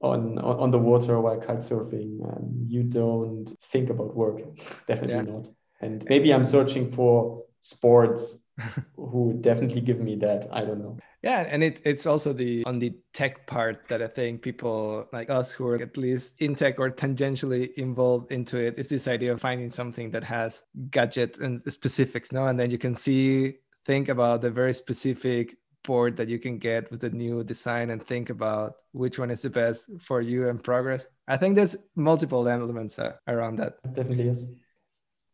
on on the water while kite surfing um, you don't think about work [laughs] definitely yeah. not and maybe i'm searching for sports who definitely give me that i don't know. Yeah and it, it's also the on the tech part that i think people like us who are at least in tech or tangentially involved into it is this idea of finding something that has gadget and specifics no? And then you can see think about the very specific board that you can get with the new design and think about which one is the best for you and progress. I think there's multiple elements uh, around that. Definitely is.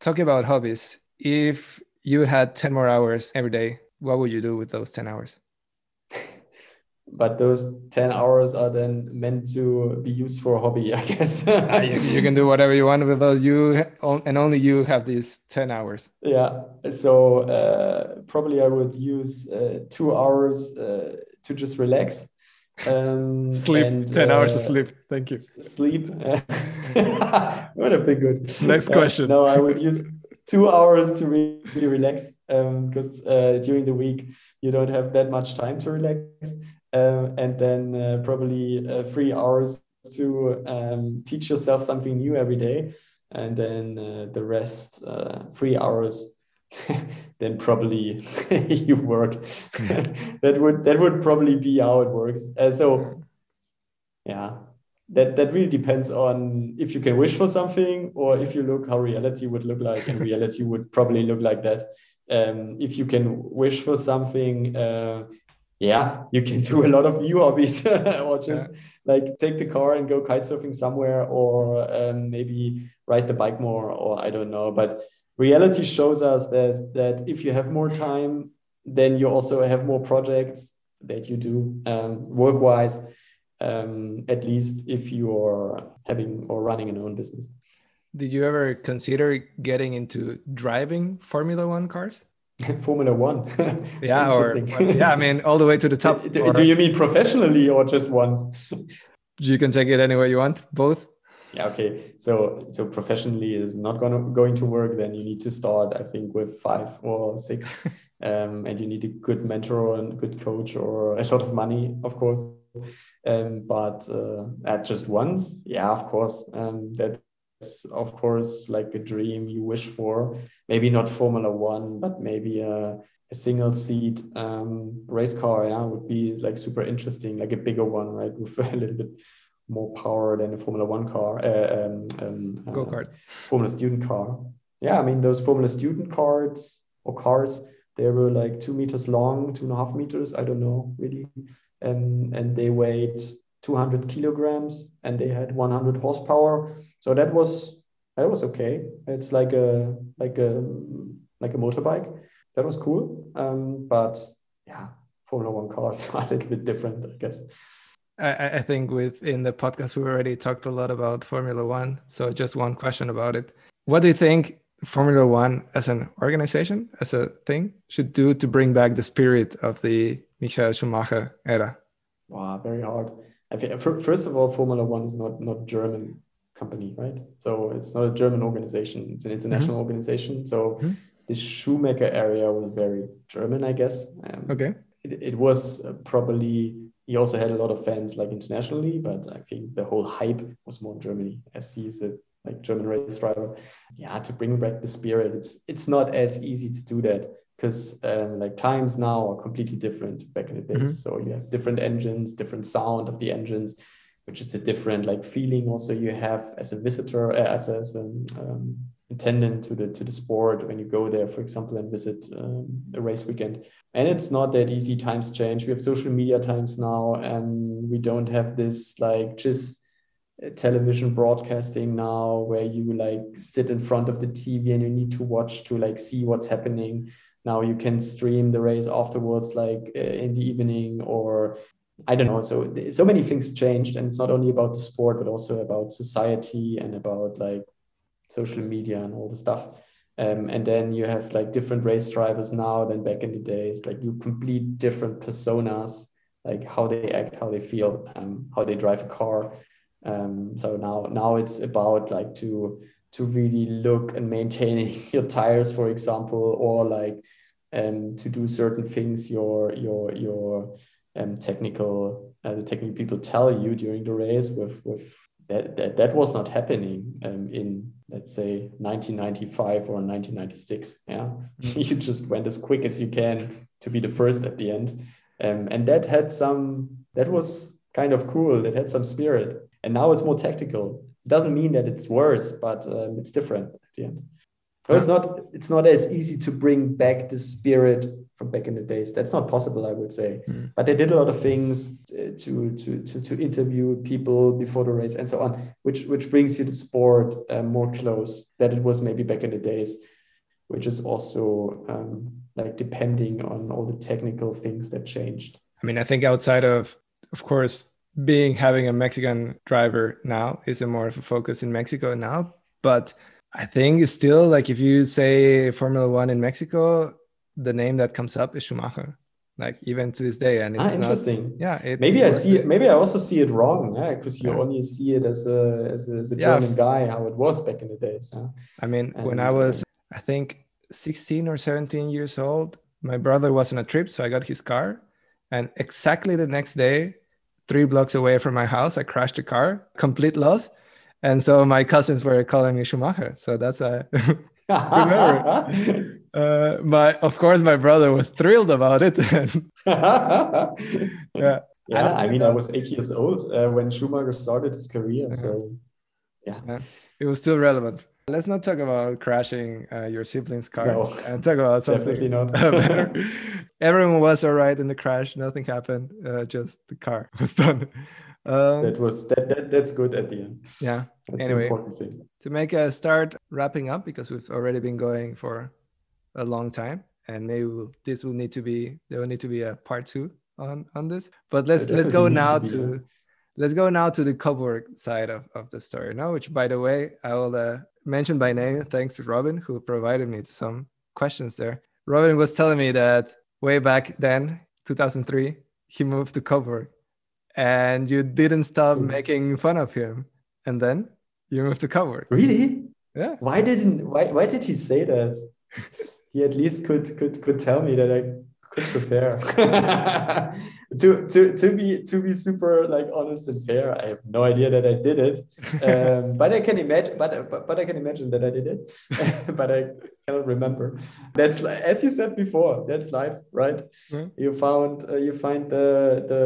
Talking about hobbies. If you had 10 more hours every day what would you do with those 10 hours? [laughs] But those 10 hours are then meant to be used for a hobby i guess. [laughs] Ah, you, can do whatever you want with those. You and only you have these 10 hours. Yeah so uh, probably i would use uh, two hours uh, to just relax um, [laughs] sleep and, 10 hours of uh, sleep. Thank you. sleep. Would have been good. Next question. no i would use two hours to really relax because um, uh, during the week you don't have that much time to relax. Um, and then uh, probably uh, three hours to um, teach yourself something new every day. And then uh, the rest uh, three hours [laughs] then probably [laughs] you work. [laughs] That would that would probably be how it works. Uh, so yeah that that really depends on if you can wish for something or if you look how reality would look like and reality would probably look like that. Um, if you can wish for something uh, yeah you can do a lot of new hobbies [laughs] or just yeah. like take the car and go kite surfing somewhere or um, maybe ride the bike more or i don't know. But reality shows us that, that if you have more time then you also have more projects that you do um, work wise um, at least if you're having or running an own business. Did you ever consider getting into driving Formula One cars? [laughs] Formula One. [laughs] yeah, or yeah, I mean, all the way to the [laughs] top. Do, do you mean professionally or just once? you can take it anywhere you want, both. Yeah. Okay. So so professionally is not gonna going to work. Then you need to start, I think, with five or six, um, and you need a good mentor and good coach or a lot of money, of course. Um, but uh, at just once, yeah, of course, um, that's of course like a dream you wish for. Maybe not Formula One, but maybe a, a single seat um, race car. Yeah, would be like super interesting, like a bigger one, right, with [laughs] a little bit more power than a Formula One car, uh, um, um, uh, go kart, Formula Student car. Yeah, I mean those Formula Student cars or cars, they were like two meters long, two and a half meters. I don't know really um, and they weighed 200 kilograms and they had 100 horsepower. So that was that was okay. It's like a like a like a motorbike. That was cool. Um, but yeah, Formula One cars [laughs] are a little bit different, I guess. I, I think within the podcast we already talked a lot about Formula One. So just one question about it. what do you think Formula One as an organization, as a thing, should do to bring back the spirit of the Michael Schumacher era? Wow, very hard. I think, first of all, Formula One is not not German company, right? So it's not a German organization; it's an international mm-hmm. organization. So mm-hmm. the Schumacher area was very German, I guess. Um, okay. It, it was uh, probably he also had a lot of fans like internationally, but I think the whole hype was more in Germany as he's a like German race driver. Yeah, to bring back the spirit, it's it's not as easy to do that because um, like times now are completely different back in the days. Mm-hmm. So you have different engines, different sound of the engines, which is a different like feeling. Also, you have as a visitor, uh, as, as an um, attendant to the to the sport when you go there, for example, and visit um, a race weekend. And it's not that easy. Times change. We have social media times now, and we don't have this like just television broadcasting now where you like sit in front of the TV and you need to watch to like see what's happening. Now you can stream the race afterwards, like uh, in the evening, or I don't know. So so many things changed, and it's not only about the sport, but also about society and about like social media and all the stuff. Um, and then you have like different race drivers now than back in the days. Like you complete different personas, like how they act, how they feel, um, how they drive a car. Um, so now now it's about like to to really look and maintaining [laughs] your tires, for example, or like um, to do certain things your your your um, technical uh, the technical people tell you during the race with with that that, that was not happening um, in let's say 1995 or 1996 yeah? Mm-hmm. [laughs] you just went as quick as you can to be the first at the end. Um, and that had some that was kind of cool. That had some spirit. And now it's more tactical doesn't mean that it's worse but um, it's different at the end. So it's not it's not as easy to bring back the spirit from back in the days. That's not possible i would say. Mm. but they did a lot of things to, to to to interview people before the race and so on which which brings you the sport uh, more close that it was maybe back in the days which is also um, like depending on all the technical things that changed. I mean i think outside of of course being having a Mexican driver now is a more of a focus in Mexico now. But I think it's still like if you say Formula One in Mexico, the name that comes up is Schumacher. Like even to this day, and it's ah, interesting. Not, yeah, it, maybe I see it. Maybe I also see it wrong. Yeah, because you yeah. only see it as a as a, as a German yeah. guy how it was back in the days. Yeah? I mean, and, when I was, uh, I think, sixteen or seventeen years old, my brother was on a trip, so I got his car, and exactly the next day, three blocks away from my house. I crashed a car, complete loss. And so my cousins were calling me Schumacher. So that's a [laughs] [laughs] uh, my of course my brother was thrilled about it. [laughs] yeah. Yeah, I, I mean, I was eight years old uh, when Schumacher started his career. Yeah. So, yeah. yeah. It was still relevant. Let's not talk about crashing uh, your sibling's car no, and talk about [laughs] something. Definitely not. [laughs] Everyone was all right in the crash. Nothing happened. Uh, just the car [laughs] was done. Um, that was that, that. That's good at the end. Yeah. That's anyway, important thing. To make a start wrapping up because we've already been going for a long time, and maybe we'll, this will need to be there will need to be a part two on on this. But let's let's go now to, to let's go now to the Coburg side of, of the story now, which by the way, I will uh, mention by name thanks to Robin who provided me to some questions there. Robin was telling me that way back then, 2003, he moved to Coburg and you didn't stop making fun of him. And then you moved to Coburg. Really? Yeah. Why didn't why why did he say that? he at least could could could tell me that I could prepare. [laughs] to to to be to be super like honest and fair i have no idea that i did it. Um, [laughs] but i can imagine but, but but i can imagine that i did it. [laughs] But i cannot remember. That's as you said before that's life right? Mm-hmm. you found uh, you find the the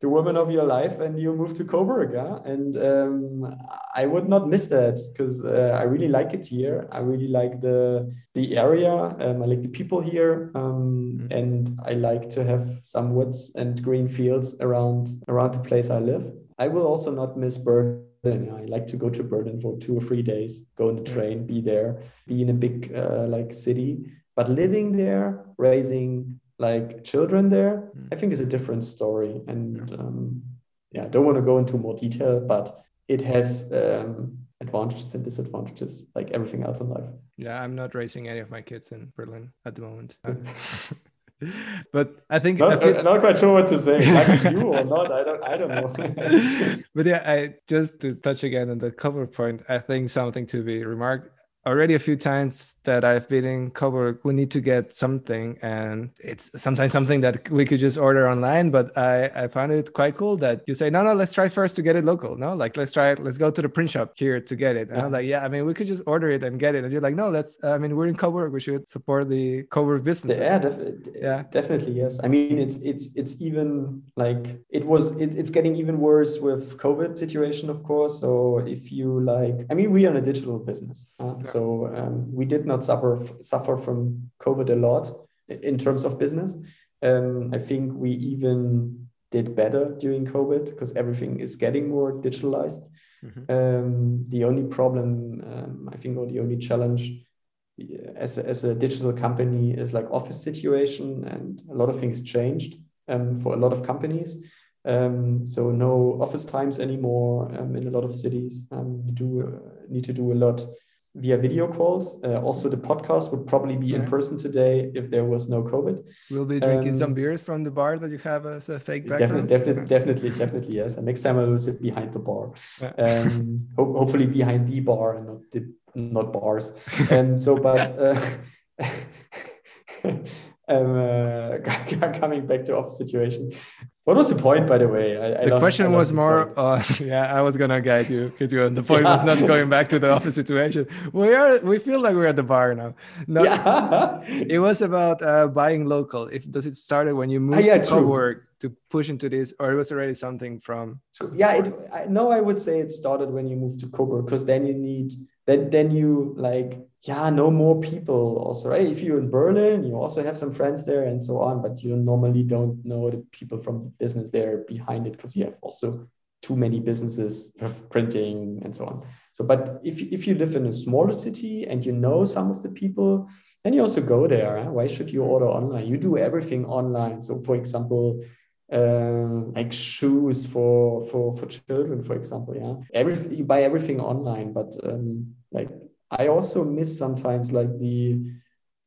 the woman of your life and you move to Coburg. Yeah? And um, I would not miss that because uh, I really like it here. I really like the the area. Um, I like the people here, um, mm-hmm. and I like to have some woods and green fields around around the place I live. I will also not miss Berlin. I like to go to Berlin for two or three days, go on the train, be there, be in a big uh, like city. But living there, raising like children there, mm. I think is a different story. And um, yeah, I don't want to go into more detail, but it has um, advantages and disadvantages like everything else in life. Yeah, I'm not raising any of my kids in Berlin at the moment. [laughs] [laughs] but I think not, I feel... I'm not quite sure what to say. [laughs] Like you or not, I don't. I don't know. but yeah, I just to touch again on the Coburg point. I think something to be remarked already a few times that I've been in Coburg, we need to get something, and it's sometimes something that we could just order online. But I, I found it quite cool that you say, no, no, let's try first to get it local. No, like let's try it. Let's go to the print shop here to get it. And yeah. I'm like, yeah, I mean, we could just order it and get it. And you're like, no, let's. I mean, we're in Coburg. We should support the Coburg business. Yeah, def- yeah, definitely yes. I mean, it's it's it's even like it was. It, it's getting even worse with COVID situation, of course. So if you like, I mean, we are in a digital business. Uh, yeah. So um, we did not suffer suffer from COVID a lot in terms of business. Um, I think we even did better during COVID because everything is getting more digitalized. Mm-hmm. Um, the only problem, um, I think, or the only challenge as a, as a digital company is like office situation, and a lot of things changed um, for a lot of companies. Um, so no office times anymore um, in a lot of cities. Um, you do uh, need to do a lot via video calls. Uh, also, the podcast would probably be in person today if there was no COVID. We'll be drinking um, some beers from the bar that you have as a fake background. Definitely, definitely, definitely, definitely, yes. And next time I will sit behind the bar. Um, [laughs] ho- hopefully behind the bar and not the, not bars. And so, but. Uh, [laughs] um, uh, [laughs] coming back to office situation, what was the point, by the way? I, I the lost, question was more, uh, [laughs] yeah, I was gonna guide you, you the [laughs] point yeah. was not going back to the office situation. We are, we feel like we're at the bar now. No, yeah. it was about uh, buying local. If does it started when you moved uh, yeah, to Coburg to push into this, or it was already something from? Yeah, it, I, no, I would say it started when you moved to Coburg because then you need then then you like yeah know more people also. Right if you're in berlin you also have some friends there and so on but you normally don't know the people from the business there behind it because you have also too many businesses of printing and so on. So but if, if you live in a smaller city and you know some of the people then you also go there why should you order online? You do everything online. So for example um, like shoes for for for children, for example. Yeah, everything you buy everything online, but um, like I also miss sometimes like the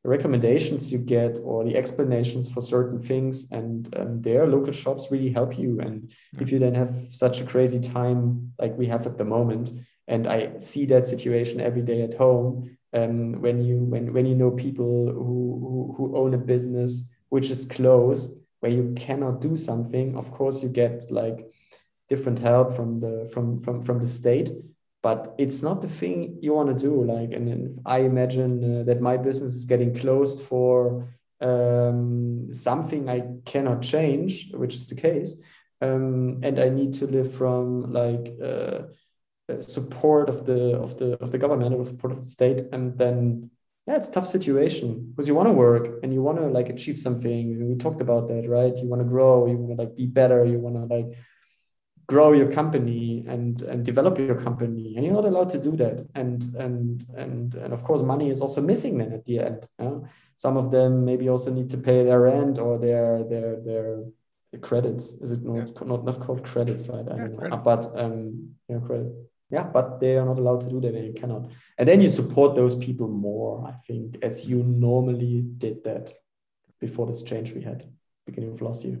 recommendations you get or the explanations for certain things and um, their local shops really help you. And if you then have such a crazy time like we have at the moment and i see that situation every day at home um, when you when, when you know people who, who, who own a business which is closed where you cannot do something of course you get like different help from the from from from the state but it's not the thing you want to do like and if i imagine uh, that my business is getting closed for um, something i cannot change which is the case um, and i need to live from like uh, support of the of the of the government or support of the state and then yeah, it's tough situation because you want to work and you want to like achieve something. We talked about that, right? You want to grow, you want to like be better, you want to like grow your company and and develop your company, and you're not allowed to do that. And and and and of course, money is also missing then at the end. Yeah? Some of them maybe also need to pay their rent or their their their credits. Is it no? Yeah. It's not not called credits, right? I don't know. But um, yeah, credit yeah but they are not allowed to do that and you cannot and then you support those people more i think as you normally did that before this change we had beginning of last year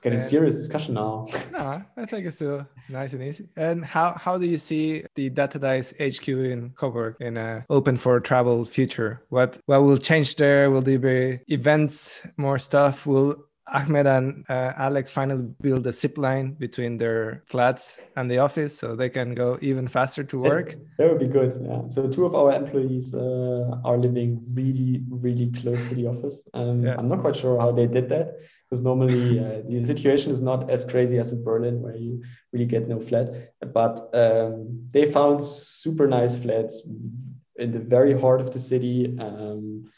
it's getting and, serious discussion now [laughs] no, i think it's still nice and easy and how how do you see the Data Dice hq in coburg in a open for travel future what what will change there will there be events more stuff will Ahmed and uh, Alex finally build a zip line between their flats and the office so they can go even faster to work. That, would be good. Yeah. So two of our employees uh, are living really, really close to the office. Um, yeah. I'm not quite sure how they did that because normally uh, the situation is not as crazy as in Berlin where you really get no flat. But um, they found super nice flats in the very heart of the city. Um,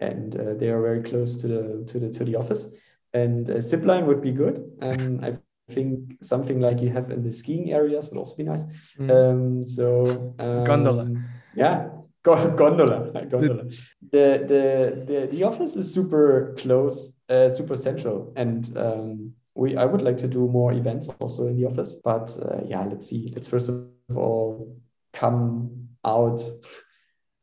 and uh, they are very close to the to the to the office and a zip line would be good. Um, I think something like you have in the skiing areas would also be nice. Mm. Um, so um, gondola. Yeah, gondola. [laughs] gondola. The, the the the office is super close, uh, super central, and um, we I would like to do more events also in the office. But uh, yeah, let's see. Let's first of all come out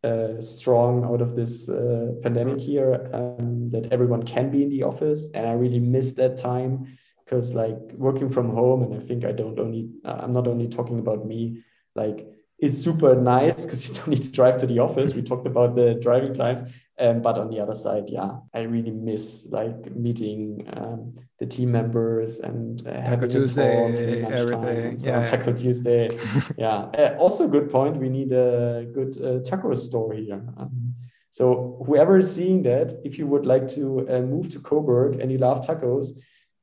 uh, strong out of this uh, pandemic here um, that everyone can be in the office and i really miss that time because like working from home and i think i don't only uh, i'm not only talking about me like is super nice because you don't need to drive to the office we talked about the driving times um, but on the other side, yeah, I really miss like meeting um, the team members and uh, Taco Tuesday, everything. So yeah, Taco Tuesday. [laughs] yeah. Uh, also, good point. We need a good uh, taco store here. Um, so whoever is seeing that, if you would like to uh, move to Coburg and you love tacos,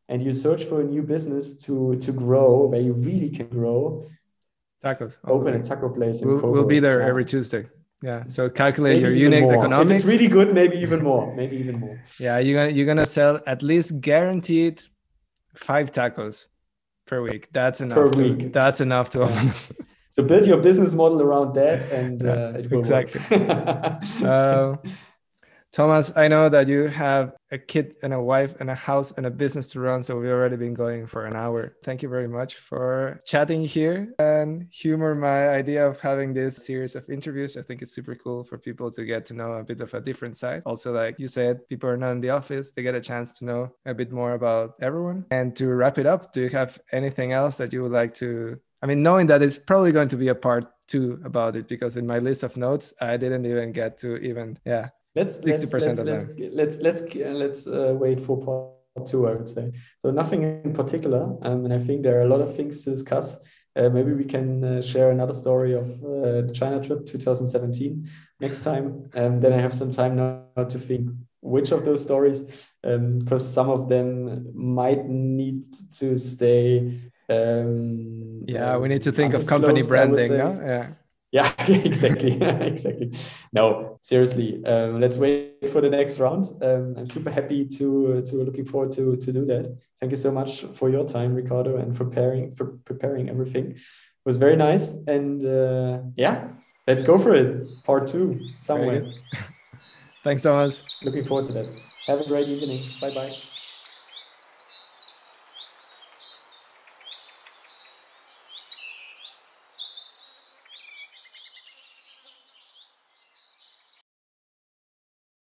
and you search for a new business to to grow where you really can grow, tacos. Open a taco place. We'll, we'll, be there every Tuesday. Yeah. So calculate maybe your unit more. economics. If it's really good, maybe even more. Maybe even more. Yeah, you're gonna you're gonna sell at least guaranteed five tacos per week. That's enough. Per to, week. That's enough to open. so build your business model around that, and yeah, uh, it will exactly. [laughs] uh, Thomas, I know that you have a kid and a wife and a house and a business to run. So we've already been going for an hour. Thank you very much for chatting here and humor my idea of having this series of interviews. I think it's super cool for people to get to know a bit of a different side. Also, like you said, people are not in the office, they get a chance to know a bit more about everyone. And to wrap it up, do you have anything else that you would like to? I mean, knowing that it's probably going to be a part two about it because in my list of notes, I didn't even get to even, yeah, let's let's let's, let's, let's let's let's uh, wait for part two. I would say so. Nothing in particular, um, and I think there are a lot of things to discuss. Uh, maybe we can uh, share another story of uh, the China trip 2017 next time. And then I have some time now to think which of those stories, because um, some of them might need to stay. Um, yeah, we need to think of company branding. Yeah yeah [laughs] exactly [laughs] exactly. No seriously um, let's wait for the next round. Um, i'm super happy to to looking forward to to do that. Thank you so much for your time ricardo and for preparing for preparing everything. It was very nice and uh, yeah let's go for it. Part two somewhere. [laughs] Thanks thomas. Looking forward to that. Have a great evening. Bye bye